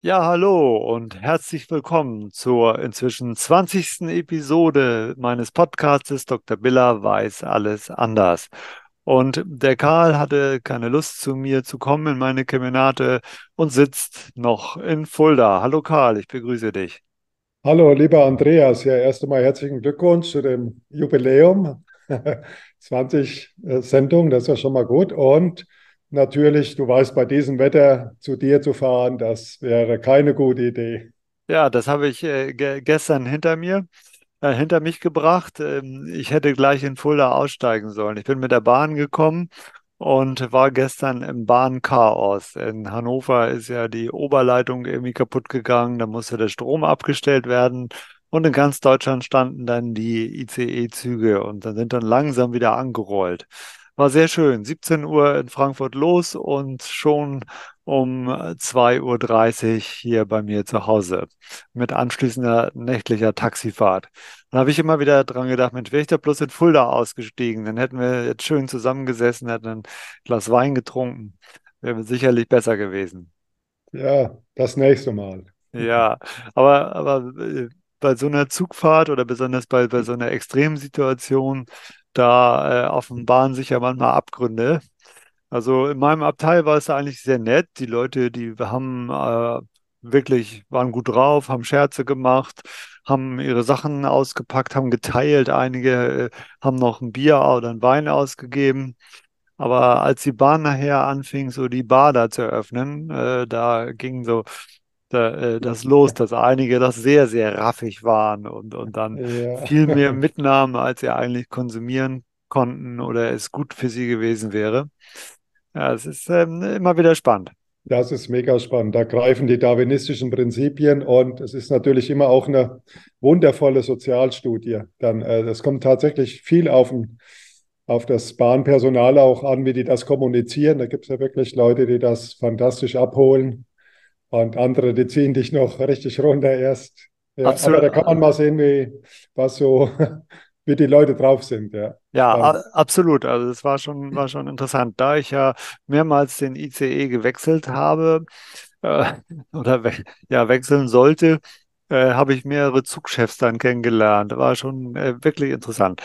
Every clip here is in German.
Ja, hallo und herzlich willkommen zur inzwischen 20. Episode meines Podcastes Dr. Biller weiß alles anders. Und der Karl hatte keine Lust zu mir zu kommen in meine Kemenate und sitzt noch in Fulda. Hallo Karl, ich begrüße dich. Hallo, lieber Andreas. Ja, erst einmal herzlichen Glückwunsch zu dem Jubiläum. 20 äh, Sendungen, das ist ja schon mal gut. Und natürlich, du weißt, bei diesem Wetter zu dir zu fahren, das wäre keine gute Idee. Ja, das habe ich äh, ge gestern hinter mir, äh, hinter mich gebracht. Ähm, ich hätte gleich in Fulda aussteigen sollen. Ich bin mit der Bahn gekommen und war gestern im Bahnchaos. In Hannover ist ja die Oberleitung irgendwie kaputt gegangen, da musste der Strom abgestellt werden. Und in ganz Deutschland standen dann die ICE-Züge und dann sind dann langsam wieder angerollt. War sehr schön. 17 Uhr in Frankfurt los und schon um 2.30 Uhr hier bei mir zu Hause mit anschließender nächtlicher Taxifahrt. Dann habe ich immer wieder dran gedacht, Mensch, wäre ich da bloß in Fulda ausgestiegen, dann hätten wir jetzt schön zusammengesessen, hätten ein Glas Wein getrunken. Wäre sicherlich besser gewesen. Ja, das nächste Mal. Ja, aber, aber äh, bei so einer Zugfahrt oder besonders bei, bei so einer Extremsituation, da äh, offenbaren sich ja manchmal Abgründe. Also in meinem Abteil war es eigentlich sehr nett. Die Leute, die haben äh, wirklich, waren gut drauf, haben Scherze gemacht, haben ihre Sachen ausgepackt, haben geteilt. Einige äh, haben noch ein Bier oder ein Wein ausgegeben. Aber als die Bahn nachher anfing, so die Bar da zu öffnen, äh, da ging so da, äh, das los, dass einige das sehr, sehr raffig waren und, und dann Ja, viel mehr mitnahmen, als sie eigentlich konsumieren konnten oder es gut für sie gewesen wäre. Ja, es ist ähm, immer wieder spannend. das ist mega spannend. Da greifen die darwinistischen Prinzipien und es ist natürlich immer auch eine wundervolle Sozialstudie. Dann, äh, es kommt tatsächlich viel auf, den, auf das Bahnpersonal auch an, wie die das kommunizieren. Da gibt es ja wirklich Leute, die das fantastisch abholen. Und andere, die ziehen dich noch richtig runter erst. Ja, aber Absolut, da kann man mal sehen, wie, was so, wie die Leute drauf sind. Ja, ja, spannend. a- absolut. Also es war schon, war schon interessant. Da ich ja mehrmals den ICE gewechselt habe, äh, oder we ja, wechseln sollte, äh, habe ich mehrere Zugchefs dann kennengelernt. War schon äh, wirklich interessant.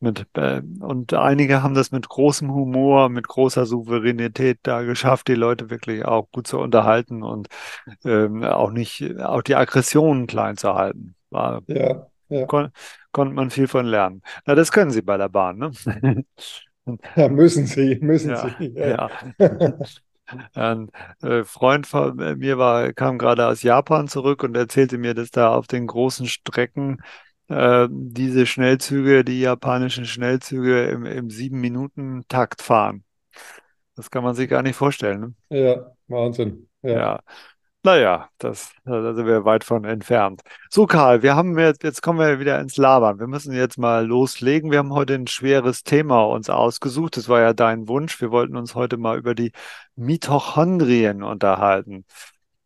Mit, äh, und einige haben das mit großem Humor, mit großer Souveränität da geschafft, die Leute wirklich auch gut zu unterhalten und ähm, auch nicht, auch die Aggressionen klein zu halten. War, Ja, ja. kon konnte man viel von lernen. Na, das können sie bei der Bahn, ne? Ja, müssen Sie, müssen Ja, Sie. Ja. ja. Ein äh, Freund von mir war, kam gerade aus Japan zurück und erzählte mir, dass da auf den großen Strecken äh, diese Schnellzüge, die japanischen Schnellzüge im, im Sieben-Minuten-Takt fahren. Das kann man sich gar nicht vorstellen, ne? Ja, Wahnsinn. Ja. Ja. Naja, das, da sind wir weit von entfernt. So, Karl, wir haben jetzt, jetzt kommen wir wieder ins Labern. Wir müssen jetzt mal loslegen. Wir haben heute ein schweres Thema uns ausgesucht. Das war ja dein Wunsch. Wir wollten uns heute mal über die Mitochondrien unterhalten.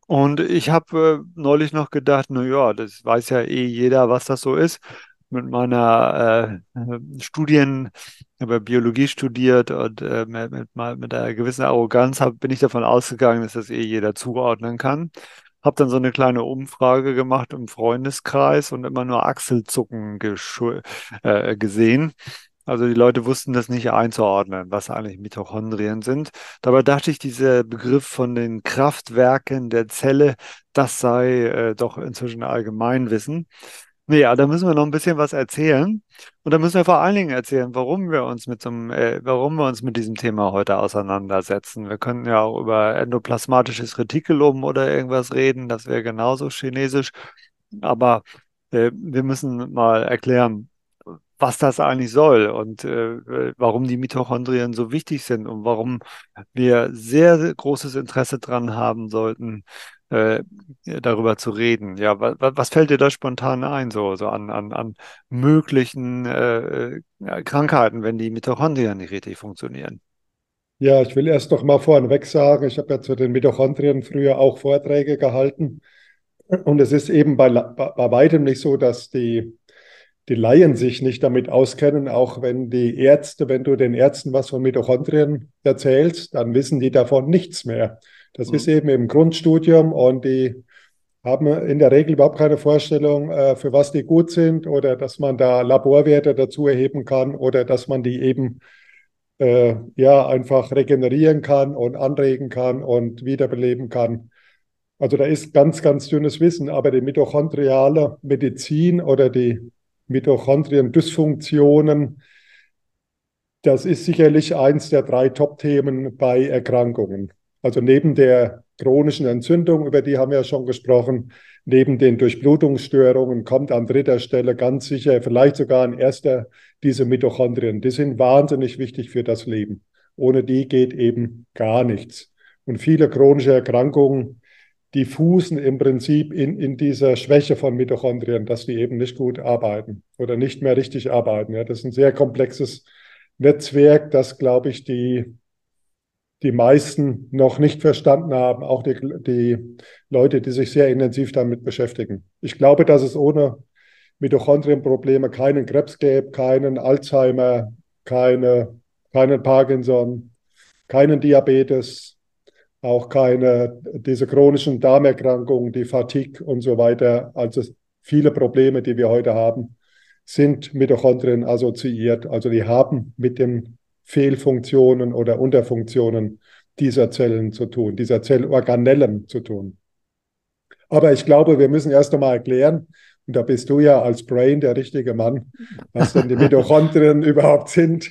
Und ich habe äh, neulich noch gedacht, na ja, das weiß ja eh jeder, was das so ist. Mit meiner äh, Studien, über Biologie studiert und äh, mit, mit, mit einer gewissen Arroganz hab, bin ich davon ausgegangen, dass das eh jeder zuordnen kann. Habe dann so eine kleine Umfrage gemacht im Freundeskreis und immer nur Achselzucken äh, gesehen. Also die Leute wussten das nicht einzuordnen, was eigentlich Mitochondrien sind. Dabei dachte ich, dieser Begriff von den Kraftwerken der Zelle, das sei äh, doch inzwischen Allgemeinwissen. Naja, da müssen wir noch ein bisschen was erzählen. Und da müssen wir vor allen Dingen erzählen, warum wir uns mit so äh, warum wir uns mit diesem Thema heute auseinandersetzen. Wir könnten ja auch über endoplasmatisches Retikulum oder irgendwas reden, das wäre genauso chinesisch. Aber äh, wir müssen mal erklären, was das eigentlich soll und äh, warum die Mitochondrien so wichtig sind und warum wir sehr, sehr großes Interesse dran haben sollten, äh, darüber zu reden. Ja, wa, wa- was fällt dir da spontan ein, so, so an, an, an möglichen äh, äh, Krankheiten, wenn die Mitochondrien nicht richtig funktionieren? Ja, ich will erst noch mal vorneweg sagen, ich habe ja zu den Mitochondrien früher auch Vorträge gehalten. Und es ist eben bei, bei, bei weitem nicht so, dass die, die Laien sich nicht damit auskennen. Auch wenn die Ärzte, wenn du den Ärzten was von Mitochondrien erzählst, dann wissen die davon nichts mehr. Das Hm. ist eben im Grundstudium und die haben in der Regel überhaupt keine Vorstellung, äh, für was die gut sind oder dass man da Laborwerte dazu erheben kann oder dass man die eben äh, ja einfach regenerieren kann und anregen kann und wiederbeleben kann. Also da ist ganz, ganz dünnes Wissen, aber die mitochondriale Medizin oder die Mitochondrien-Dysfunktionen, das ist sicherlich eins der drei Top-Themen bei Erkrankungen. Also neben der chronischen Entzündung, über die haben wir ja schon gesprochen, neben den Durchblutungsstörungen kommt an dritter Stelle ganz sicher, vielleicht sogar an erster, diese Mitochondrien. Die sind wahnsinnig wichtig für das Leben. Ohne die geht eben gar nichts. Und viele chronische Erkrankungen, die fußen im Prinzip in, in dieser Schwäche von Mitochondrien, dass die eben nicht gut arbeiten oder nicht mehr richtig arbeiten. Ja, das ist ein sehr komplexes Netzwerk, das, glaube ich, die die meisten noch nicht verstanden haben, auch die, die Leute, die sich sehr intensiv damit beschäftigen. Ich glaube, dass es ohne Mitochondrienprobleme keinen Krebs gäbe, keinen Alzheimer, keine, keinen Parkinson, keinen Diabetes, auch keine, diese chronischen Darmerkrankungen, die Fatigue und so weiter. Also viele Probleme, die wir heute haben, sind Mitochondrien assoziiert. Also die haben mit dem Fehlfunktionen oder Unterfunktionen dieser Zellen zu tun, dieser Zellorganellen zu tun. Aber ich glaube, wir müssen erst einmal erklären, und da bist du ja als Brain der richtige Mann, was denn die Mitochondrien überhaupt sind.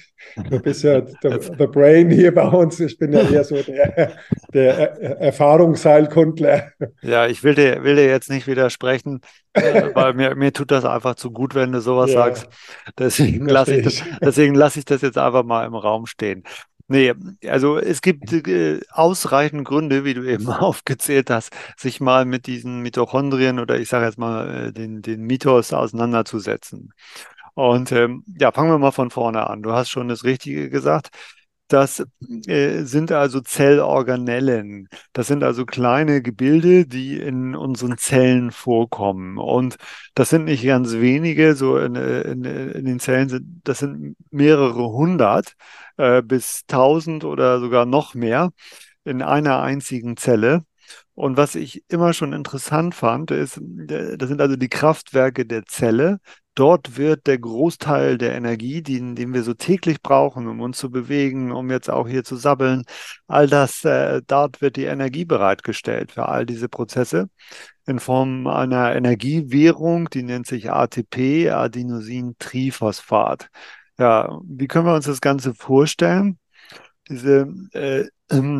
Du bist ja der Brain hier bei uns. Ich bin ja eher so der, der Erfahrungsheilkundler. Ja, ich will dir, will dir jetzt nicht widersprechen, äh, weil mir, mir tut das einfach zu gut, wenn du sowas ja, sagst. Deswegen lasse ich, das, deswegen lass ich das jetzt einfach mal im Raum stehen. Nee, also es gibt äh, ausreichend Gründe, wie du eben aufgezählt hast, sich mal mit diesen Mitochondrien oder ich sage jetzt mal äh, den, den Mythos auseinanderzusetzen. Und ähm, ja, fangen wir mal von vorne an. Du hast schon das Richtige gesagt. Das äh, sind also Zellorganellen. Das sind also kleine Gebilde, die in unseren Zellen vorkommen. Und das sind nicht ganz wenige, so in, in, in den Zellen sind, das sind mehrere hundert äh, bis tausend oder sogar noch mehr in einer einzigen Zelle. Und was ich immer schon interessant fand, ist, äh, das sind also die Kraftwerke der Zelle. Dort wird der Großteil der Energie, den, den wir so täglich brauchen, um uns zu bewegen, um jetzt auch hier zu sabbeln, all das, äh, dort wird die Energie bereitgestellt für all diese Prozesse in Form einer Energiewährung, die nennt sich ATP, Adenosin-Triphosphat. Ja, wie können wir uns das Ganze vorstellen? Diese äh,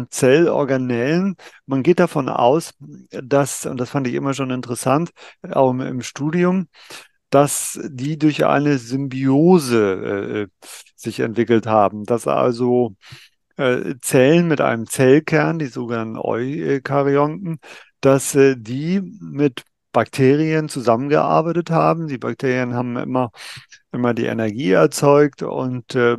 Zellorganellen, man geht davon aus, dass, und das fand ich immer schon interessant, auch im, Studium, dass die durch eine Symbiose äh, sich entwickelt haben, dass also äh, Zellen mit einem Zellkern, die sogenannten Eukaryonten, dass äh, die mit Bakterien zusammengearbeitet haben. Die Bakterien haben immer, immer die Energie erzeugt und äh,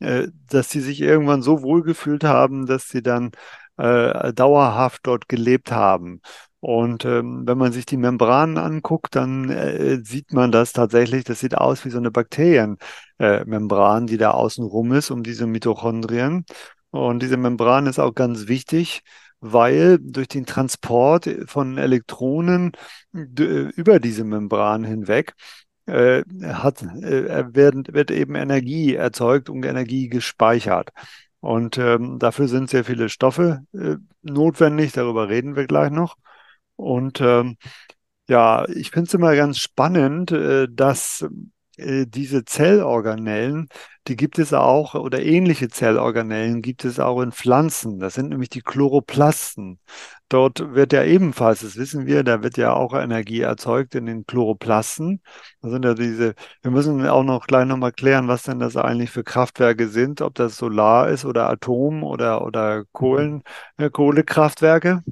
äh dass sie sich irgendwann so wohlgefühlt haben, dass sie dann äh, dauerhaft dort gelebt haben. Und ähm, wenn man sich die Membranen anguckt, dann äh, sieht man das tatsächlich, das sieht aus wie so eine Bakterienmembran, äh, die da außen rum ist, um diese Mitochondrien. Und diese Membran ist auch ganz wichtig, weil durch den Transport von Elektronen über diese Membran hinweg äh, hat, äh, werden, wird eben Energie erzeugt und Energie gespeichert. Und ähm, dafür sind sehr viele Stoffe äh, notwendig, darüber reden wir gleich noch. Und ähm, ja, ich finde es immer ganz spannend, äh, dass äh, diese Zellorganellen, die gibt es auch, oder ähnliche Zellorganellen gibt es auch in Pflanzen. Das sind nämlich die Chloroplasten. Dort wird ja ebenfalls, das wissen wir, da wird ja auch Energie erzeugt in den Chloroplasten. Das sind ja diese, wir müssen auch noch gleich nochmal klären, was denn das eigentlich für Kraftwerke sind, ob das Solar ist oder Atom oder, oder Kohlen, äh, Kohlekraftwerke.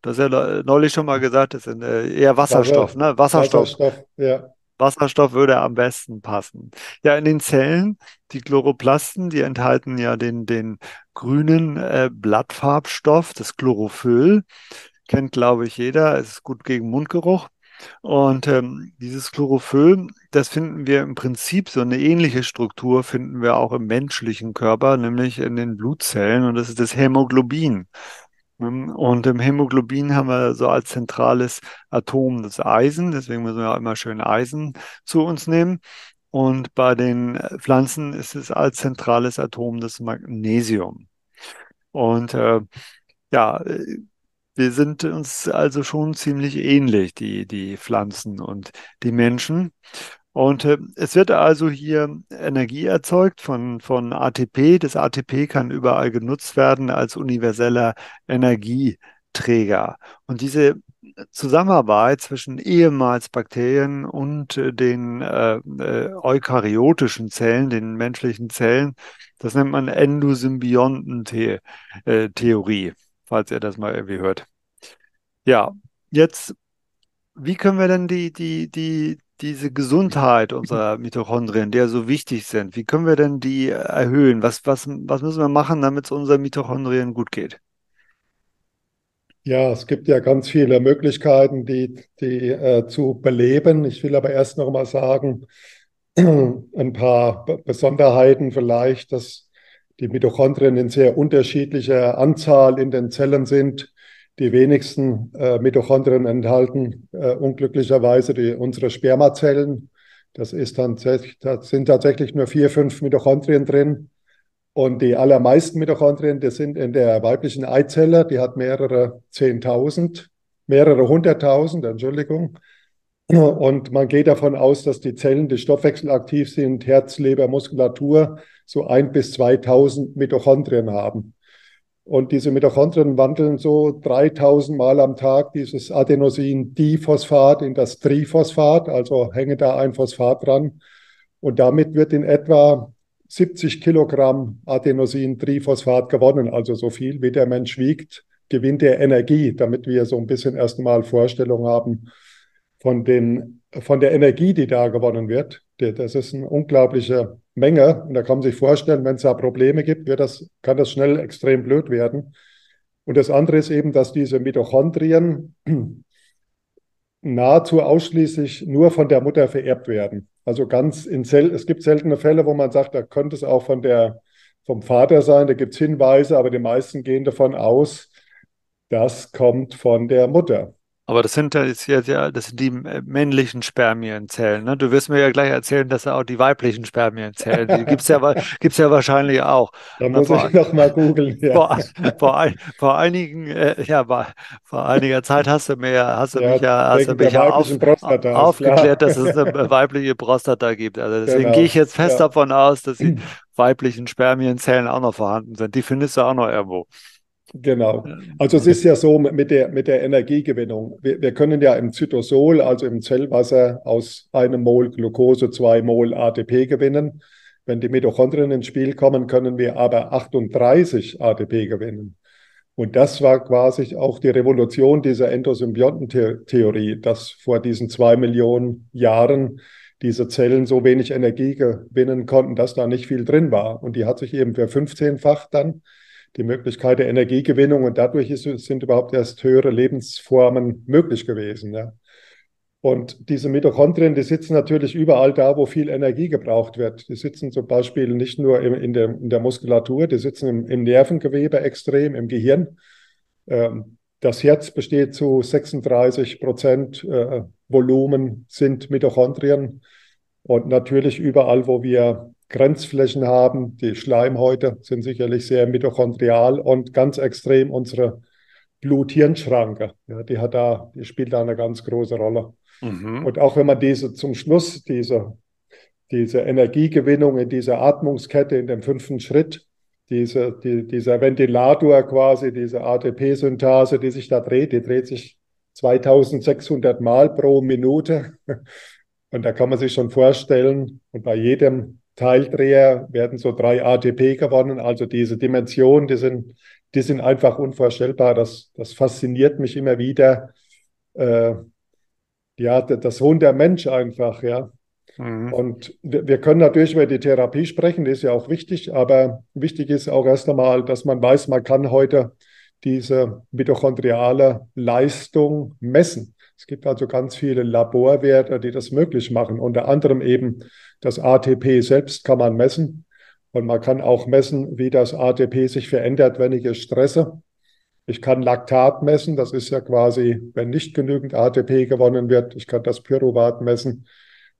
Du hast ja neulich schon mal gesagt, das sind äh, eher Wasserstoff, ne? Wasserstoff. Wasserstoff, ja. Wasserstoff würde am besten passen. Ja, in den Zellen, die Chloroplasten, die enthalten ja den, den grünen äh, Blattfarbstoff, das Chlorophyll. Kennt, glaube ich, jeder. Es ist gut gegen Mundgeruch. Und ähm, dieses Chlorophyll, das finden wir im Prinzip, so eine ähnliche Struktur finden wir auch im menschlichen Körper, nämlich in den Blutzellen. Und das ist das Hämoglobin. Und im Hämoglobin haben wir so als zentrales Atom das Eisen, deswegen müssen wir auch immer schön Eisen zu uns nehmen. Und bei den Pflanzen ist es als zentrales Atom das Magnesium. Und äh, ja, wir sind uns also schon ziemlich ähnlich, die, die Pflanzen und die Menschen. Und äh, es wird also hier Energie erzeugt von, von ATP. Das ATP kann überall genutzt werden als universeller Energieträger. Und diese Zusammenarbeit zwischen ehemals Bakterien und äh, den äh, äh, eukaryotischen Zellen, den menschlichen Zellen, das nennt man Endosymbiontentheorie, falls ihr das mal irgendwie hört. Ja, jetzt, wie können wir denn die, die, die, diese Gesundheit unserer Mitochondrien, die ja so wichtig sind, wie können wir denn die erhöhen? Was, was, was müssen wir machen, damit es unseren Mitochondrien gut geht? Ja, es gibt ja ganz viele Möglichkeiten, die, die äh, zu beleben. Ich will aber erst noch mal sagen, ein paar Besonderheiten vielleicht, dass die Mitochondrien in sehr unterschiedlicher Anzahl in den Zellen sind. Die wenigsten äh, Mitochondrien enthalten äh, unglücklicherweise die, unsere Spermazellen. Das, ist dann, das sind tatsächlich nur vier, fünf Mitochondrien drin. Und die allermeisten Mitochondrien, die sind in der weiblichen Eizelle, die hat mehrere Zehntausend, mehrere Hunderttausend, Entschuldigung. Und man geht davon aus, dass die Zellen, die stoffwechselaktiv sind, Herz, Leber, Muskulatur, so ein bis 2000 Mitochondrien haben. Und diese Mitochondrien wandeln so 3000 Mal am Tag dieses Adenosin-Diphosphat in das Triphosphat, also hänge da ein Phosphat dran. Und damit wird in etwa 70 Kilogramm Adenosin-Triphosphat gewonnen, also so viel wie der Mensch wiegt, gewinnt er Energie, damit wir so ein bisschen erstmal Vorstellung haben von, den, von der Energie, die da gewonnen wird. Das ist eine unglaubliche Menge. Und da kann man sich vorstellen, wenn es da Probleme gibt, wird das, kann das schnell extrem blöd werden. Und das andere ist eben, dass diese Mitochondrien nahezu ausschließlich nur von der Mutter vererbt werden. Also ganz in Sel es gibt seltene Fälle, wo man sagt, da könnte es auch von der, vom Vater sein, da gibt es Hinweise, aber die meisten gehen davon aus, das kommt von der Mutter. Aber das sind ja, ja, das sind die männlichen Spermienzellen. Ne? Du wirst mir ja gleich erzählen, dass auch die weiblichen Spermienzellen, die gibt es ja, gibt's ja wahrscheinlich auch. Da muss vor, ich noch mal googeln. Ja. Vor, vor, ein, vor, einigen, äh, ja, vor einiger Zeit hast du mir, hast du ja, mich ja, hast du mich ja auf, aufgeklärt, dass es eine weibliche Prostata gibt. Also deswegen genau. gehe ich jetzt fest ja. davon aus, dass die weiblichen Spermienzellen auch noch vorhanden sind. Die findest du auch noch irgendwo. Genau. Also es ist ja so mit der, mit der Energiegewinnung. Wir, wir können ja im Zytosol, also im Zellwasser, aus einem Mol Glucose zwei Mol ATP gewinnen. Wenn die Mitochondrien ins Spiel kommen, können wir aber 38 ATP gewinnen. Und das war quasi auch die Revolution dieser Endosymbiontentheorie, dass vor diesen zwei Millionen Jahren diese Zellen so wenig Energie gewinnen konnten, dass da nicht viel drin war. Und die hat sich eben für 15-fach dann die Möglichkeit der Energiegewinnung und dadurch ist, sind überhaupt erst höhere Lebensformen möglich gewesen. Ja. Und diese Mitochondrien, die sitzen natürlich überall da, wo viel Energie gebraucht wird. Die sitzen zum Beispiel nicht nur in, in, der, in der, Muskulatur, die sitzen im, im, Nervengewebe extrem, im Gehirn. Ähm, das Herz besteht zu 36 Prozent äh, Volumen sind Mitochondrien. Und natürlich überall, wo wir Grenzflächen haben. Die Schleimhäute sind sicherlich sehr mitochondrial und ganz extrem unsere Blut-Hirn-Schranke. Ja, die hat da, die spielt da eine ganz große Rolle. Mhm. Und auch wenn man diese zum Schluss, diese, diese Energiegewinnung in dieser Atmungskette, in dem fünften Schritt, diese, die, dieser Ventilator quasi, diese ATP-Synthase, die sich da dreht, die dreht sich 2600 Mal pro Minute. Und da kann man sich schon vorstellen, und bei jedem Teildreher werden so drei ATP gewonnen. Also diese Dimensionen, die sind, die sind einfach unvorstellbar. Das, das fasziniert mich immer wieder. Äh, ja, das Wunder Mensch einfach, ja. Mhm. Und wir können natürlich über die Therapie sprechen, die ist ja auch wichtig, aber wichtig ist auch erst einmal, dass man weiß, man kann heute diese mitochondriale Leistung messen. Es gibt also ganz viele Laborwerte, die das möglich machen. Unter anderem eben das ATP selbst kann man messen. Und man kann auch messen, wie das ATP sich verändert, wenn ich es stresse. Ich kann Laktat messen, das ist ja quasi, wenn nicht genügend ATP gewonnen wird. Ich kann das Pyruvat messen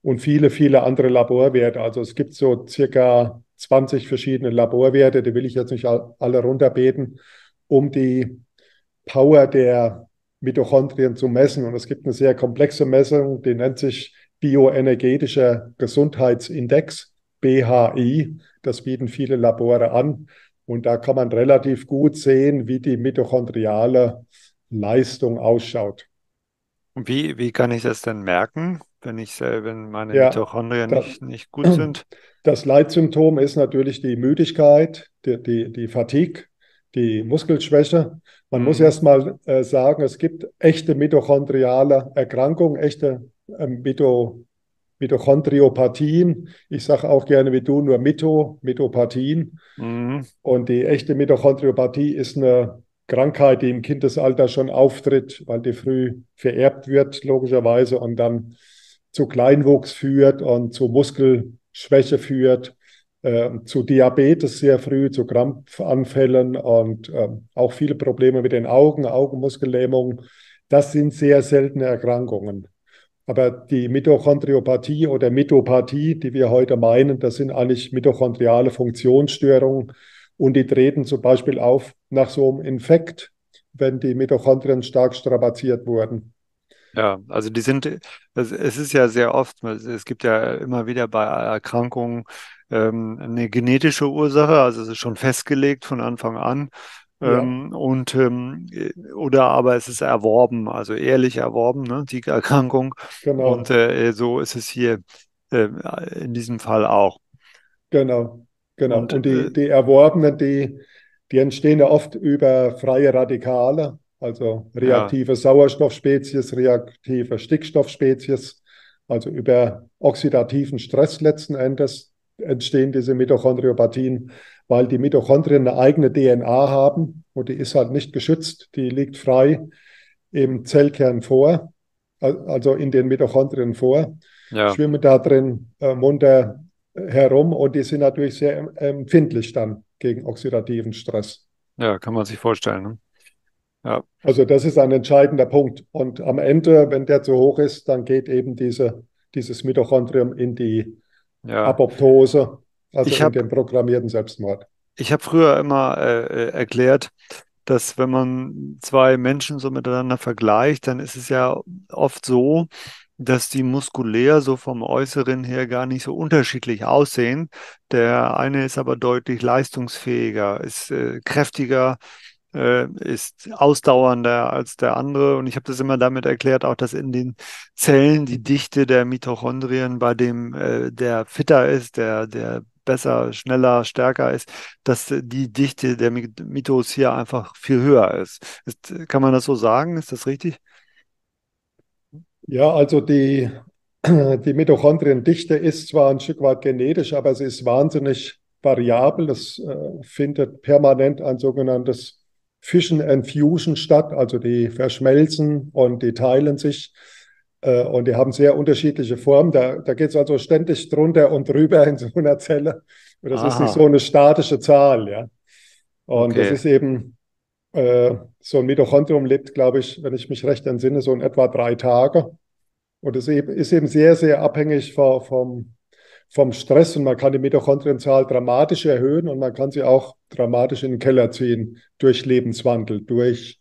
und viele, viele andere Laborwerte. Also es gibt so circa 20 verschiedene Laborwerte, die will ich jetzt nicht alle runterbeten, um die Power der Mitochondrien zu messen. Und es gibt eine sehr komplexe Messung, die nennt sich bioenergetischer Gesundheitsindex, BHI. Das bieten viele Labore an. Und da kann man relativ gut sehen, wie die mitochondriale Leistung ausschaut. Und wie, wie kann ich das denn merken, wenn ich wenn meine ja, Mitochondrien das, nicht, nicht gut sind? Das Leitsymptom ist natürlich die Müdigkeit, die, die, die Fatigue, die Muskelschwäche. Man mhm. muss erst mal äh, sagen, es gibt echte mitochondriale Erkrankungen, echte äh, Mito, Mitochondriopathien. Ich sage auch gerne wie du nur Mito, Mitopathien. Mhm. Und die echte Mitochondriopathie ist eine Krankheit, die im Kindesalter schon auftritt, weil die früh vererbt wird, logischerweise, und dann zu Kleinwuchs führt und zu Muskelschwäche führt, äh, zu Diabetes sehr früh, zu Krampfanfällen und äh, auch viele Probleme mit den Augen, Augenmuskellähmung. Das sind sehr seltene Erkrankungen. Aber die Mitochondriopathie oder Mitopathie, die wir heute meinen, das sind eigentlich mitochondriale Funktionsstörungen und die treten zum Beispiel auf nach so einem Infekt, wenn die Mitochondrien stark strapaziert wurden. Ja, also die sind, es ist ja sehr oft, es gibt ja immer wieder bei Erkrankungen ähm, eine genetische Ursache, also es ist schon festgelegt von Anfang an. Ja. Ähm, und ähm, oder aber es ist erworben, also ehrlich erworben, ne, die Erkrankung. Genau. Und äh, so ist es hier äh, in diesem Fall auch. Genau, genau. Und, und die, äh, die Erworbenen, die, die entstehen ja oft über freie Radikale, also reaktive ja. Sauerstoffspezies, reaktive Stickstoffspezies, also über oxidativen Stress letzten Endes entstehen diese Mitochondriopathien weil die Mitochondrien eine eigene DNA haben und die ist halt nicht geschützt, die liegt frei im Zellkern vor, also in den Mitochondrien vor, ja. schwimmen da drin äh, munter herum und die sind natürlich sehr empfindlich dann gegen oxidativen Stress. Ja, kann man sich vorstellen. Ne? Ja. Also das ist ein entscheidender Punkt. Und am Ende, wenn der zu hoch ist, dann geht eben diese, dieses Mitochondrium in die ja. Apoptose also ich in hab, den programmierten Selbstmord. Ich habe früher immer äh, äh, erklärt, dass wenn man zwei Menschen so miteinander vergleicht, dann ist es ja oft so, dass die muskulär so vom Äußeren her gar nicht so unterschiedlich aussehen. Der eine ist aber deutlich leistungsfähiger, ist äh, kräftiger, äh, ist ausdauernder als der andere. Und ich habe das immer damit erklärt, auch dass in den Zellen die Dichte der Mitochondrien bei dem, äh, der fitter ist, der, der besser, schneller, stärker ist, dass die Dichte der Mitos hier einfach viel höher ist. ist. Kann man das so sagen? Ist das richtig? Ja, also die, die Mitochondriendichte ist zwar ein Stück weit genetisch, aber sie ist wahnsinnig variabel. Es äh, findet permanent ein sogenanntes Fission and Fusion statt, also die verschmelzen und die teilen sich. Äh, und die haben sehr unterschiedliche Formen. Da, da geht es also ständig drunter und drüber in so einer Zelle. Und das Aha. ist nicht so eine statische Zahl, ja. Und okay. das ist eben äh, so ein Mitochondrium lebt, glaube ich, wenn ich mich recht entsinne, so in etwa drei Tage. Und es ist eben sehr, sehr abhängig vom, vom, vom Stress. Und man kann die Mitochondrienzahl dramatisch erhöhen und man kann sie auch dramatisch in den Keller ziehen durch Lebenswandel, durch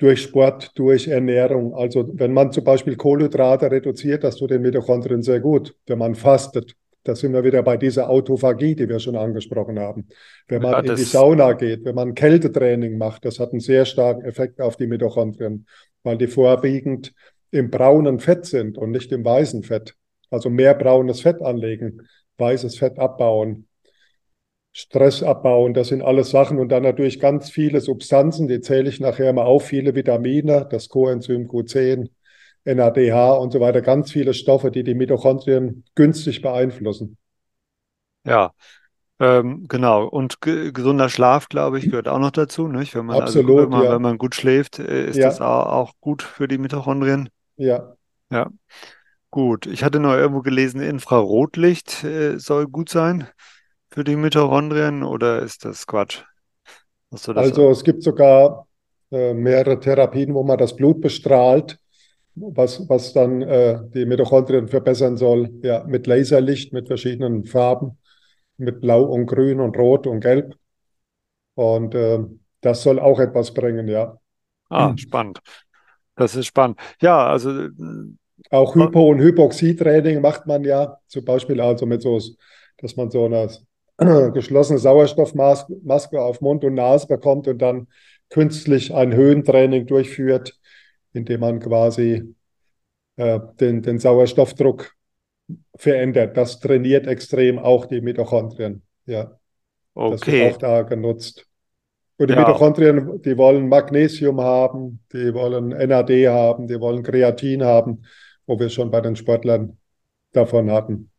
durch Sport, durch Ernährung. Also wenn man zum Beispiel Kohlenhydrate reduziert, das tut den Mitochondrien sehr gut. Wenn man fastet, da sind wir wieder bei dieser Autophagie, die wir schon angesprochen haben. Wenn man ja, in die Sauna geht, wenn man Kältetraining macht, das hat einen sehr starken Effekt auf die Mitochondrien, weil die vorwiegend im braunen Fett sind und nicht im weißen Fett. Also mehr braunes Fett anlegen, weißes Fett abbauen. Stress abbauen, das sind alles Sachen und dann natürlich ganz viele Substanzen, die zähle ich nachher mal auf, viele Vitamine, das Coenzym Q10, NADH und so weiter, ganz viele Stoffe, die die Mitochondrien günstig beeinflussen. Ja, ähm, genau. Und gesunder Schlaf, glaube ich, gehört auch noch dazu. Nicht? Wenn man, also Absolut, also, wenn, man ja. wenn man gut schläft, äh, ist ja. das auch gut für die Mitochondrien. Ja. Ja. Gut. Ich hatte noch irgendwo gelesen, Infrarotlicht äh, soll gut sein für die Mitochondrien oder ist das Quatsch? Das? Also es gibt sogar äh, mehrere Therapien, wo man das Blut bestrahlt, was, was dann äh, die Mitochondrien verbessern soll, ja, mit Laserlicht, mit verschiedenen Farben, mit Blau und Grün und Rot und Gelb. Und äh, das soll auch etwas bringen, ja. Ah, spannend. Das ist spannend. Ja, also Auch Hypo- und Hypoxietraining macht man ja, zum Beispiel also mit so, dass man so eine geschlossene Sauerstoffmaske Maske auf Mund und Nase bekommt und dann künstlich ein Höhentraining durchführt, indem man quasi äh, den, den Sauerstoffdruck verändert. Das trainiert extrem auch die Mitochondrien. Ja, das wird okay. auch da genutzt. Und die Ja, Mitochondrien, die wollen Magnesium haben, die wollen NAD haben, die wollen Kreatin haben, wo wir schon bei den Sportlern davon hatten.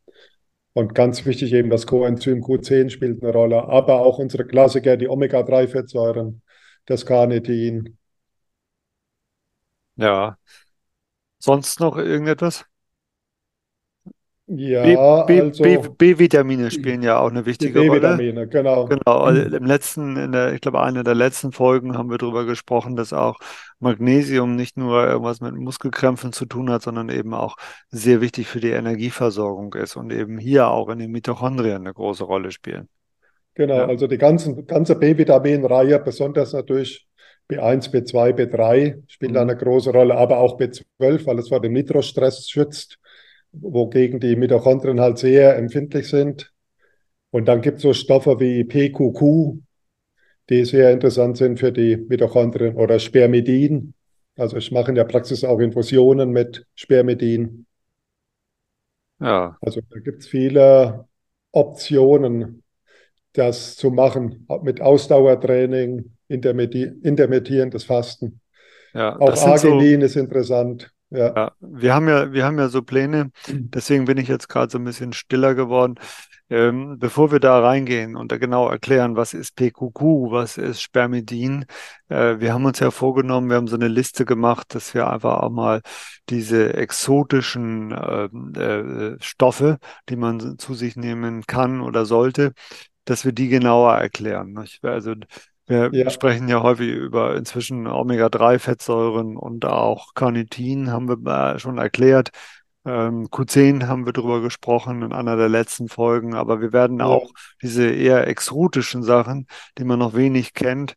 Und ganz wichtig eben das Coenzym Q10 spielt eine Rolle, aber auch unsere Klassiker, die Omega-3-Fettsäuren, das Carnitin. ja. Sonst noch irgendetwas? Ja, B, B, also B-Vitamine spielen ja auch eine wichtige Rolle. B-Vitamine, genau. Genau, also im letzten, in der, ich glaube, einer der letzten Folgen haben wir darüber gesprochen, dass auch Magnesium nicht nur irgendwas mit Muskelkrämpfen zu tun hat, sondern eben auch sehr wichtig für die Energieversorgung ist und eben hier auch in den Mitochondrien eine große Rolle spielen. Genau, Ja. also die ganzen, ganze B-Vitaminreihe, besonders natürlich B1, B2, B3 spielt da Mhm. eine große Rolle, aber auch B12, weil es vor dem Nitrostress schützt, wogegen die Mitochondrien halt sehr empfindlich sind. Und dann gibt es so Stoffe wie PQQ, die sehr interessant sind für die Mitochondrien oder Spermidin. Also ich mache in der Praxis auch Infusionen mit Spermidin. Ja, Also da gibt es viele Optionen, das zu machen, mit Ausdauertraining, intermitti intermittierendes Fasten. ja, Auch sind so. Arginin ist interessant. Ja, Ja, wir haben ja, wir haben ja so Pläne, deswegen bin ich jetzt gerade so ein bisschen stiller geworden. Ähm, bevor wir da reingehen und da genau erklären, was ist PQQ, was ist Spermidin, äh, wir haben uns ja vorgenommen, wir haben so eine Liste gemacht, dass wir einfach auch mal diese exotischen ähm, äh, Stoffe, die man zu sich nehmen kann oder sollte, dass wir die genauer erklären. nicht? Also wir ja, sprechen ja häufig über inzwischen Omega-3-Fettsäuren und auch Carnitin haben wir äh, schon erklärt. Ähm, Q10 haben wir drüber gesprochen in einer der letzten Folgen, aber wir werden ja, auch diese eher exotischen Sachen, die man noch wenig kennt,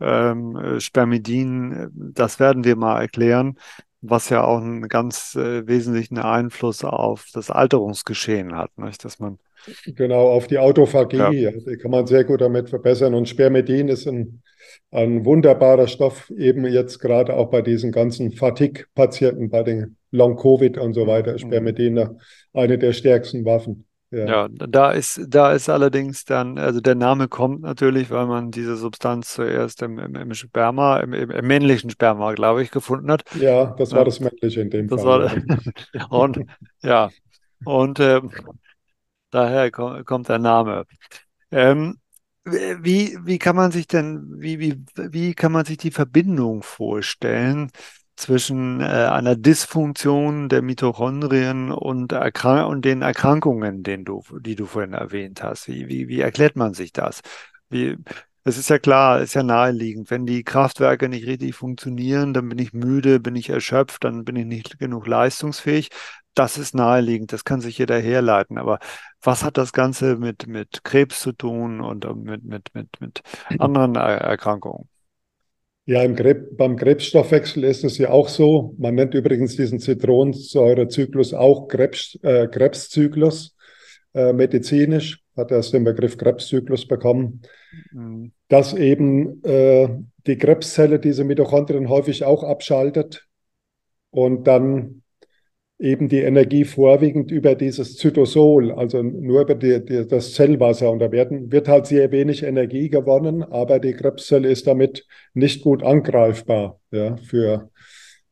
ähm, äh, Spermidin, äh, das werden wir mal erklären, was ja auch einen ganz äh, wesentlichen Einfluss auf das Alterungsgeschehen hat, nicht? Dass man, genau, auf die Autophagie. Ja, die kann man sehr gut damit verbessern. Und Spermidin ist ein, ein wunderbarer Stoff, eben jetzt gerade auch bei diesen ganzen Fatigue-Patienten, bei den Long-Covid und so weiter. ist mm. Spermidin eine der stärksten Waffen. Ja, Ja, da ist, da ist allerdings dann, also der Name kommt natürlich, weil man diese Substanz zuerst im, im, im Sperma, im, im, männlichen Sperma, glaube ich, gefunden hat. ja, das war das Männliche in dem das Fall, war, ja. und ja, und ähm, daher kommt, der Name. Ähm, wie, wie kann man sich denn, wie, wie, wie kann man sich die Verbindung vorstellen zwischen äh, einer Dysfunktion der Mitochondrien und, und den Erkrankungen, den du, die du vorhin erwähnt hast? Wie, wie, wie erklärt man sich das? Wie, es ist ja klar, ist ja naheliegend. Wenn die Kraftwerke nicht richtig funktionieren, dann bin ich müde, bin ich erschöpft, dann bin ich nicht genug leistungsfähig. Das ist naheliegend, das kann sich jeder herleiten. Aber was hat das Ganze mit, mit Krebs zu tun und mit, mit, mit, mit anderen Er- Erkrankungen? Ja, im Krebs, beim Krebsstoffwechsel ist es ja auch so. Man nennt übrigens diesen Zitronensäurezyklus auch Krebs, äh, Krebszyklus. Äh, medizinisch hat er den Begriff Krebszyklus bekommen, Mhm. dass eben äh, die Krebszelle diese Mitochondrien häufig auch abschaltet und dann eben die Energie vorwiegend über dieses Zytosol, also nur über die, die, das Zellwasser. Und da werden, wird halt sehr wenig Energie gewonnen, aber die Krebszelle ist damit nicht gut angreifbar ja, für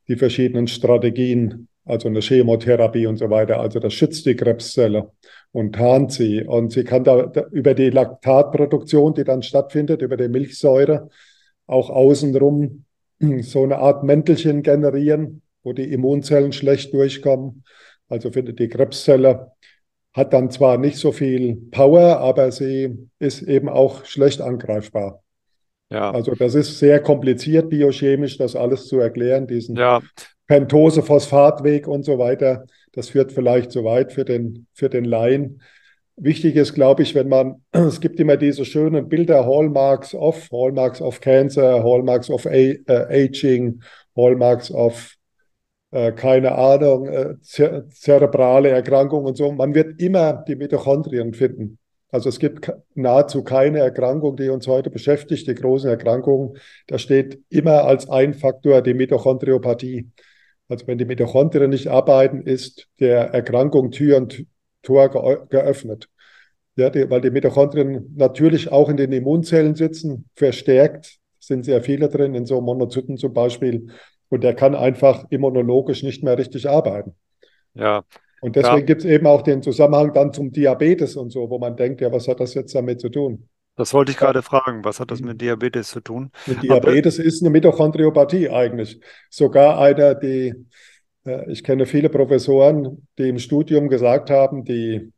die verschiedenen Strategien, also eine Chemotherapie und so weiter. Also das schützt die Krebszelle und tarnt sie. Und sie kann da, über die Laktatproduktion, die dann stattfindet, über die Milchsäure, auch außenrum so eine Art Mäntelchen generieren, wo die Immunzellen schlecht durchkommen. Also findet die Krebszelle hat dann zwar nicht so viel Power, aber sie ist eben auch schlecht angreifbar. Ja, Also das ist sehr kompliziert biochemisch, das alles zu erklären, diesen ja, Pentose-Phosphatweg und so weiter. Das führt vielleicht zu weit für den, für den Laien. Wichtig ist, glaube ich, wenn man, es gibt immer diese schönen Bilder, Hallmarks of, Hallmarks of Cancer, Hallmarks of A, äh, Aging, Hallmarks of, äh, keine Ahnung, äh, zer zerebrale Erkrankungen und so. Man wird immer die Mitochondrien finden. Also es gibt nahezu keine Erkrankung, die uns heute beschäftigt, die großen Erkrankungen. Da steht immer als ein Faktor die Mitochondriopathie. Also wenn die Mitochondrien nicht arbeiten, ist der Erkrankung Tür und Tor geöffnet. Ja, die, weil die Mitochondrien natürlich auch in den Immunzellen sitzen, verstärkt sind sehr viele drin, in so Monozyten zum Beispiel. Und der kann einfach immunologisch nicht mehr richtig arbeiten. ja, Und ja. deswegen gibt es eben auch den Zusammenhang dann zum Diabetes und so, wo man denkt, ja, was hat das jetzt damit zu tun? Das wollte ich Ja. gerade fragen. Was hat das mit Diabetes zu tun? Aber Diabetes ist eine Mitochondriopathie eigentlich. Sogar einer, die, äh, ich kenne viele Professoren, die im Studium gesagt haben, die,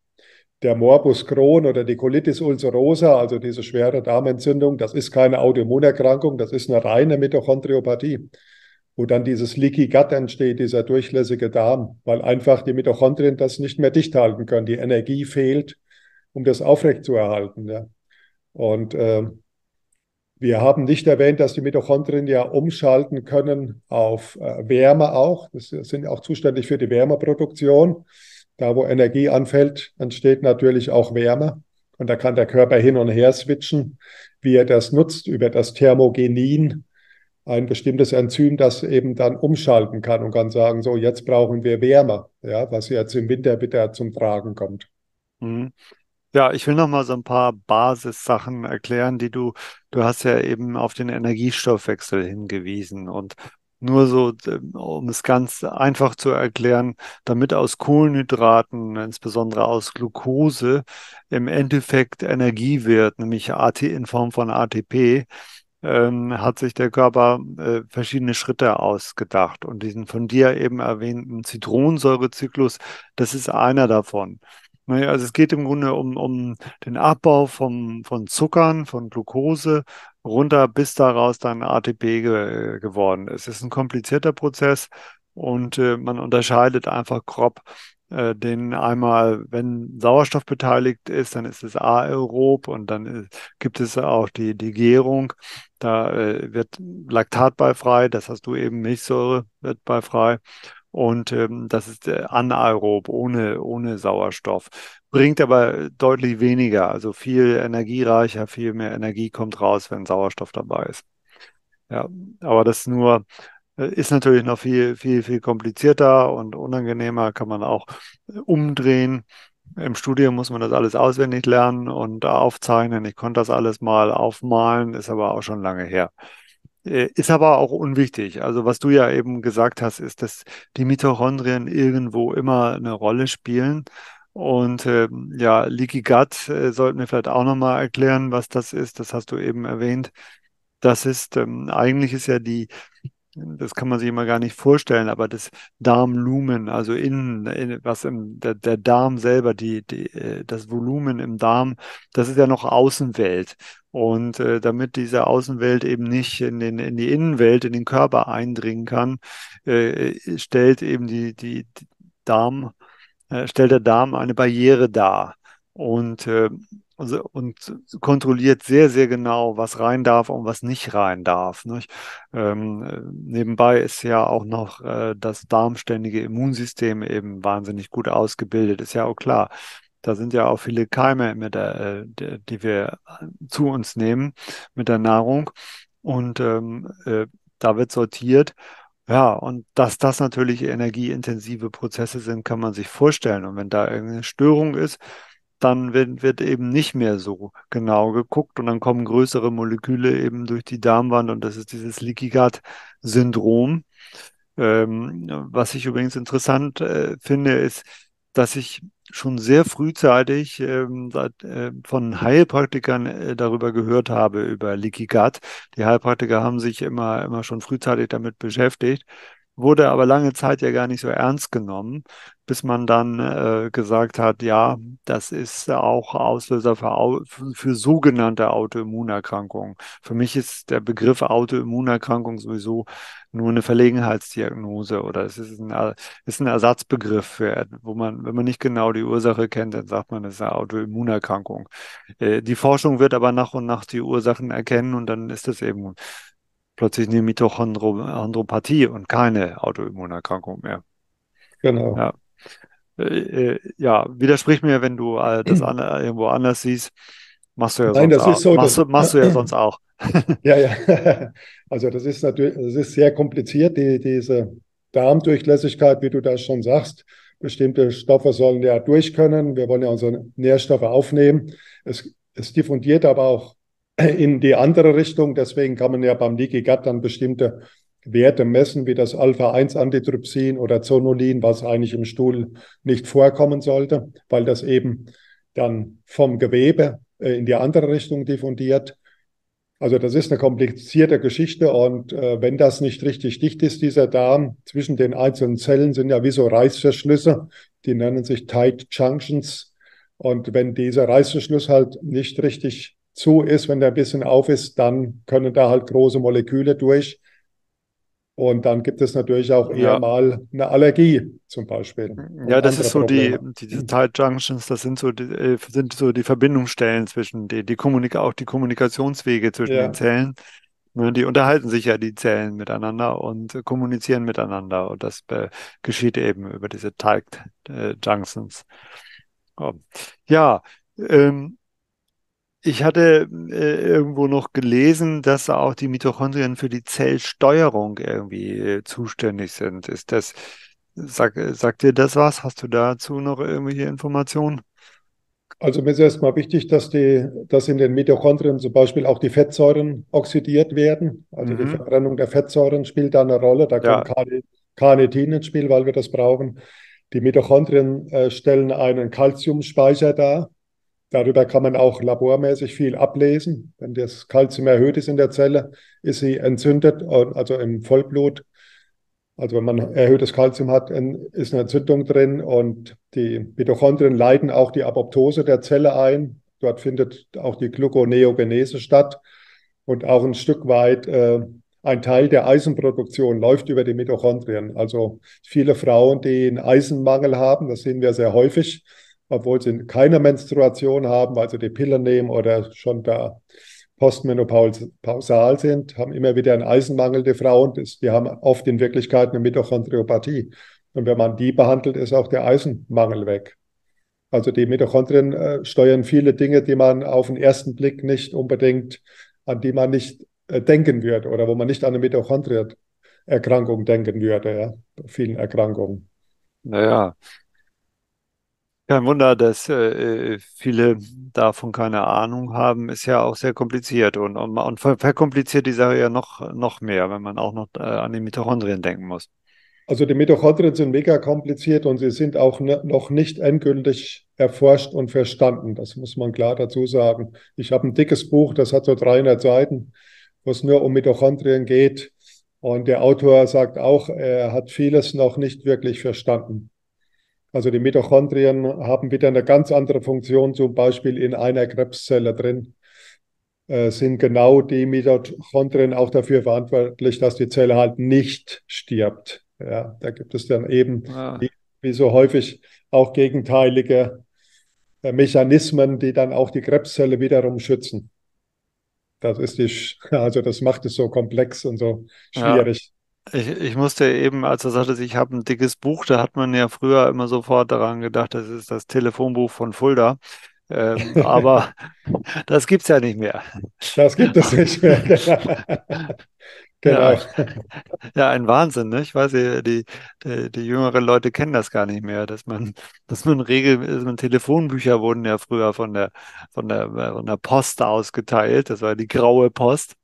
der Morbus Crohn oder die Colitis ulcerosa, also diese schwere Darmentzündung, das ist keine Autoimmunerkrankung, das ist eine reine Mitochondriopathie, wo dann dieses Leaky Gut entsteht, dieser durchlässige Darm, weil einfach die Mitochondrien das nicht mehr dicht halten können. Die Energie fehlt, um das aufrechtzuerhalten. Ja. Und äh, wir haben nicht erwähnt, dass die Mitochondrien ja umschalten können auf äh, Wärme auch. Das sind auch zuständig für die Wärmeproduktion. Da, wo Energie anfällt, entsteht natürlich auch Wärme. Und da kann der Körper hin und her switchen, wie er das nutzt, über das Thermogenin, ein bestimmtes Enzym, das eben dann umschalten kann und kann sagen, so, jetzt brauchen wir Wärme, ja, was jetzt im Winter wieder zum Tragen kommt. Mhm. Ja, ich will noch mal so ein paar Basissachen erklären, die du, du hast ja eben auf den Energiestoffwechsel hingewiesen und nur so, um es ganz einfach zu erklären, damit aus Kohlenhydraten, insbesondere aus Glucose, im Endeffekt Energie wird, nämlich in Form von ATP, ähm, hat sich der Körper äh, verschiedene Schritte ausgedacht. Und diesen von dir eben erwähnten Zitronensäurezyklus, das ist einer davon. Naja, also es geht im Grunde um, um den Abbau vom, von Zuckern, von Glucose runter, bis daraus dann ATP ge geworden ist. Es ist ein komplizierter Prozess und äh, man unterscheidet einfach grob den einmal, wenn Sauerstoff beteiligt ist, dann ist es aerob und dann ist, gibt es auch die, die Gärung. Da äh, wird Laktat bei frei, das hast du eben, Milchsäure wird bei frei. Und ähm, das ist äh, anaerob, ohne, ohne Sauerstoff. Bringt aber deutlich weniger, also viel energiereicher, viel mehr Energie kommt raus, wenn Sauerstoff dabei ist. Ja, aber das nur äh, ist natürlich noch viel, viel, viel komplizierter und unangenehmer, kann man auch äh, umdrehen. Im Studium muss man das alles auswendig lernen und aufzeichnen. Ich konnte das alles mal aufmalen, ist aber auch schon lange her. Äh, Ist aber auch unwichtig. Also was du ja eben gesagt hast, ist, dass die Mitochondrien irgendwo immer eine Rolle spielen. Und ähm, ja, Leaky Gut äh, sollten wir vielleicht auch nochmal erklären, was das ist. Das hast du eben erwähnt. Das ist, ähm, eigentlich ist ja die, das kann man sich immer gar nicht vorstellen, aber das Darmlumen, also innen, in, was im, der, der Darm selber, die, die, äh, das Volumen im Darm, das ist ja noch Außenwelt. Und äh, damit diese Außenwelt eben nicht in den, in die Innenwelt, in den Körper eindringen kann, äh, stellt eben die, die, Darm, äh, stellt der Darm eine Barriere dar. Und äh, also, und kontrolliert sehr, sehr genau, was rein darf und was nicht rein darf. Nicht? Ähm, äh, nebenbei ist ja auch noch äh, das darmständige Immunsystem eben wahnsinnig gut ausgebildet, ist ja auch klar. Da sind ja auch viele Keime, mit der, äh, die, wir zu uns nehmen mit der Nahrung. Und ähm, äh, da wird sortiert. Ja, und dass das natürlich energieintensive Prozesse sind, kann man sich vorstellen. Und wenn da irgendeine Störung ist, dann wird, wird eben nicht mehr so genau geguckt und dann kommen größere Moleküle eben durch die Darmwand und das ist dieses Leaky Gut Syndrom. Ähm, was ich übrigens interessant äh, finde, ist, dass ich schon sehr frühzeitig ähm, seit, äh, von Heilpraktikern äh, darüber gehört habe, über Leaky Gut. Die Heilpraktiker haben sich immer, immer schon frühzeitig damit beschäftigt. Wurde aber lange Zeit ja gar nicht so ernst genommen, bis man dann äh, gesagt hat, ja, das ist auch Auslöser für, für, sogenannte Autoimmunerkrankungen. Für mich ist der Begriff Autoimmunerkrankung sowieso nur eine Verlegenheitsdiagnose oder es ist ein, ist ein Ersatzbegriff für, wo man, wenn man nicht genau die Ursache kennt, dann sagt man, es ist eine Autoimmunerkrankung. Äh, die Forschung wird aber nach und nach die Ursachen erkennen und dann ist es eben plötzlich eine Mitochondropathie und keine Autoimmunerkrankung mehr. Genau. Ja. Äh, äh, ja, widersprich mir, wenn du äh, das an, irgendwo anders siehst. Machst du ja Nein, sonst das ist so, machst, das, machst du ja sonst auch. ja, ja. Also das ist natürlich, das ist sehr kompliziert, die, diese Darmdurchlässigkeit, wie du das schon sagst. Bestimmte Stoffe sollen ja durch können. Wir wollen ja unsere Nährstoffe aufnehmen. Es, es diffundiert aber auch in die andere Richtung. Deswegen kann man ja beim Leaky Gut dann bestimmte Werte messen, wie das Alpha-1-Antitrypsin oder Zonulin, was eigentlich im Stuhl nicht vorkommen sollte, weil das eben dann vom Gewebe äh, in die andere Richtung diffundiert. Also das ist eine komplizierte Geschichte und äh, wenn das nicht richtig dicht ist, dieser Darm, zwischen den einzelnen Zellen sind ja wie so Reißverschlüsse, die nennen sich Tight Junctions. Und wenn dieser Reißverschluss halt nicht richtig zu ist, wenn der ein bisschen auf ist, dann können da halt große Moleküle durch. Und dann gibt es natürlich auch eher ja. mal eine Allergie zum Beispiel. Ja, das ist so die, diese Tight Junctions, das sind so die, äh, sind so die Verbindungsstellen zwischen die, die Kommunika auch die Kommunikationswege zwischen ja. den Zellen. Ne, die unterhalten sich ja die Zellen miteinander und kommunizieren miteinander. Und das äh, geschieht eben über diese Tight äh, Junctions. Oh. Ja, ähm, ich hatte äh, irgendwo noch gelesen, dass auch die Mitochondrien für die Zellsteuerung irgendwie äh, zuständig sind. Ist das, sag, sagt dir das was? Hast du dazu noch irgendwelche Informationen? Also mir ist erstmal wichtig, dass, die, dass in den Mitochondrien zum Beispiel auch die Fettsäuren oxidiert werden. Also mhm. die Verbrennung der Fettsäuren spielt da eine Rolle. Da kommt ja. Carnitin ins Spiel, weil wir das brauchen. Die Mitochondrien äh, stellen einen Calciumspeicher dar. Darüber kann man auch labormäßig viel ablesen. Wenn das Kalzium erhöht ist in der Zelle, ist sie entzündet, also im Vollblut. Also wenn man erhöhtes Kalzium hat, ist eine Entzündung drin und die Mitochondrien leiten auch die Apoptose der Zelle ein. Dort findet auch die Gluconeogenese statt und auch ein Stück weit äh, ein Teil der Eisenproduktion läuft über die Mitochondrien. Also viele Frauen, die einen Eisenmangel haben, das sehen wir sehr häufig, obwohl sie keine Menstruation haben, weil sie die Pille nehmen oder schon da postmenopausal sind, haben immer wieder einen Eisenmangel, die Frauen. Die haben oft in Wirklichkeit eine Mitochondriopathie. Und wenn man die behandelt, ist auch der Eisenmangel weg. Also die Mitochondrien äh, steuern viele Dinge, die man auf den ersten Blick nicht unbedingt, an die man nicht äh, denken würde oder wo man nicht an eine Mitochondrienerkrankung denken würde, ja, vielen Erkrankungen. Naja, kein Wunder, dass äh, viele davon keine Ahnung haben, ist ja auch sehr kompliziert und, und, und verkompliziert die Sache ja noch, noch mehr, wenn man auch noch äh, an die Mitochondrien denken muss. Also die Mitochondrien sind mega kompliziert und sie sind auch ne, noch nicht endgültig erforscht und verstanden. Das muss man klar dazu sagen. Ich habe ein dickes Buch, das hat so 300 Seiten, wo es nur um Mitochondrien geht. Und der Autor sagt auch, er hat vieles noch nicht wirklich verstanden. Also die Mitochondrien haben wieder eine ganz andere Funktion, zum Beispiel in einer Krebszelle drin. Äh, sind genau die Mitochondrien auch dafür verantwortlich, dass die Zelle halt nicht stirbt. Ja, da gibt es dann eben, ah. wie, wie so häufig, auch gegenteilige äh, Mechanismen, die dann auch die Krebszelle wiederum schützen. Das ist die, also das macht es so komplex und so schwierig. Ich, ich musste eben, als er sagte, ich habe ein dickes Buch, da hat man ja früher immer sofort daran gedacht, das ist das Telefonbuch von Fulda. Ähm, aber das gibt es ja nicht mehr. Das gibt es nicht mehr. genau. Ja, ja, ein Wahnsinn, ne? Ich weiß ja, die, die, die jüngeren Leute kennen das gar nicht mehr, dass man, dass man regelmäßig, Telefonbücher wurden ja früher von der, von der, von der Post ausgeteilt. Das war die graue Post.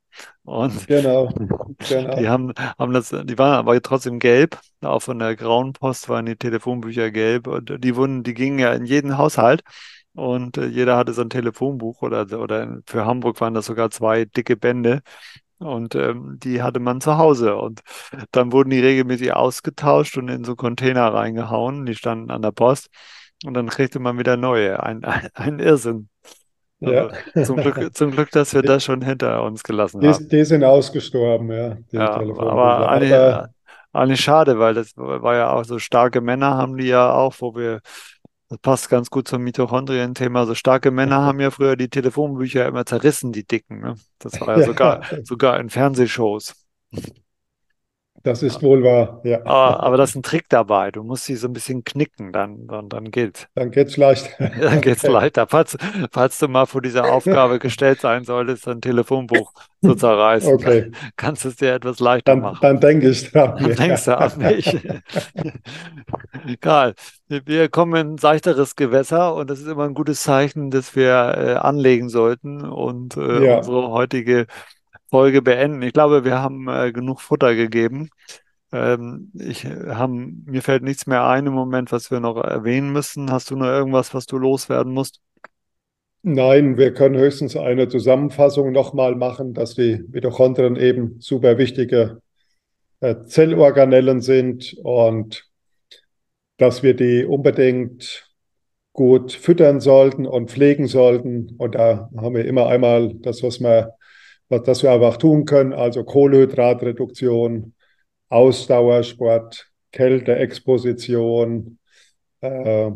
Und genau, genau. Die haben, haben das, die waren aber trotzdem gelb. Auch von der grauen Post waren die Telefonbücher gelb. Und die wurden, die gingen ja in jeden Haushalt. Und äh, jeder hatte so ein Telefonbuch oder, oder für Hamburg waren das sogar zwei dicke Bände. Und ähm, die hatte man zu Hause. Und dann wurden die regelmäßig ausgetauscht und in so Container reingehauen. Die standen an der Post. Und dann kriegte man wieder neue. Ein, ein, ein Irrsinn. Ja. Zum Glück, zum Glück, dass wir das schon hinter uns gelassen die, haben. die sind ausgestorben, ja, die Ja, aber eigentlich, Aber eigentlich schade, weil das war ja auch so starke Männer haben die ja auch, wo wir, das passt ganz gut zum Mitochondrien-Thema. So starke Männer haben ja früher die Telefonbücher immer zerrissen, die dicken. Ne? Das war ja sogar, ja, sogar in Fernsehshows. Das ist wohl wahr, ja. Aber, aber da ist ein Trick dabei. Du musst sie so ein bisschen knicken, dann, dann, dann geht's. Dann geht's vielleicht. Dann geht's leichter. Falls, falls du mal vor dieser Aufgabe gestellt sein solltest, ein Telefonbuch zu zerreißen, Okay, kannst du es dir etwas leichter dann, machen. dann denke ich dran. Dann denkst du an mich. Karl, wir kommen in ein seichteres Gewässer und das ist immer ein gutes Zeichen, dass wir äh, anlegen sollten und äh, Ja, unsere heutige Folge beenden. Ich glaube, wir haben äh, genug Futter gegeben. Ähm, ich haben, mir fällt nichts mehr ein im Moment, was wir noch erwähnen müssen. Hast du noch irgendwas, was du loswerden musst? nein, wir können höchstens eine Zusammenfassung nochmal machen, dass die Mitochondrien eben super wichtige äh, Zellorganellen sind und dass wir die unbedingt gut füttern sollten und pflegen sollten. Und da haben wir immer einmal das, was wir, was, das wir einfach tun können, also Kohlenhydratreduktion, Ausdauersport, Kälteexposition, äh,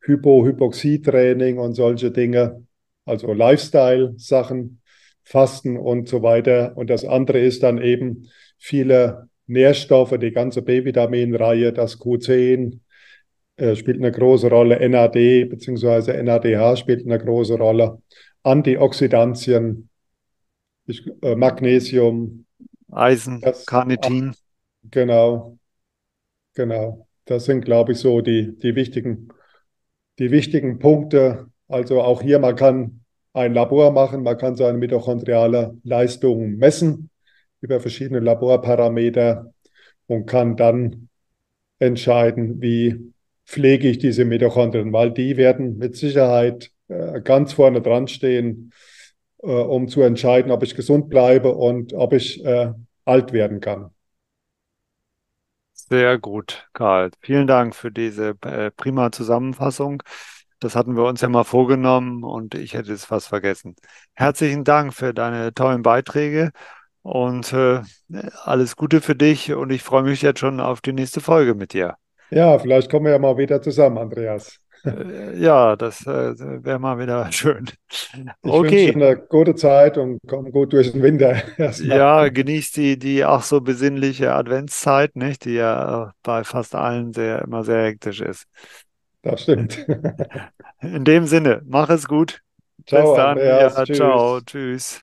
Hypo-Hypoxietraining und solche Dinge, also Lifestyle-Sachen, Fasten und so weiter. Und das andere ist dann eben viele Nährstoffe, die ganze B-Vitamin-Reihe, das Q10 äh, spielt eine große Rolle, NAD bzw. NADH spielt eine große Rolle, Antioxidantien, ich, äh, Magnesium, Eisen, das, Carnitin. genau, genau. Das sind, glaube ich, so die, die wichtigen die wichtigen Punkte. Also auch hier, man kann ein Labor machen, man kann seine mitochondriale Leistung messen über verschiedene Laborparameter und kann dann entscheiden, wie pflege ich diese Mitochondrien, weil die werden mit Sicherheit äh, ganz vorne dran stehen, äh, um zu entscheiden, ob ich gesund bleibe und ob ich äh, alt werden kann. Sehr gut, Karl. Vielen Dank für diese äh, prima Zusammenfassung. Das hatten wir uns ja mal vorgenommen und ich hätte es fast vergessen. Herzlichen Dank für deine tollen Beiträge und äh, alles Gute für dich und ich freue mich jetzt schon auf die nächste Folge mit dir. Ja, vielleicht kommen wir ja mal wieder zusammen, Andreas. Äh, ja, das äh, wäre mal wieder schön. Ich wünsche Okay, eine gute Zeit und komm gut durch den Winter ja, genießt die, die ach so besinnliche Adventszeit, nicht? Die ja äh, bei fast allen sehr, immer sehr hektisch ist. Das stimmt. In dem Sinne, mach es gut. Bis Ciao, dann. Andreas. Ja, ciao. Tschüss. Tschüss.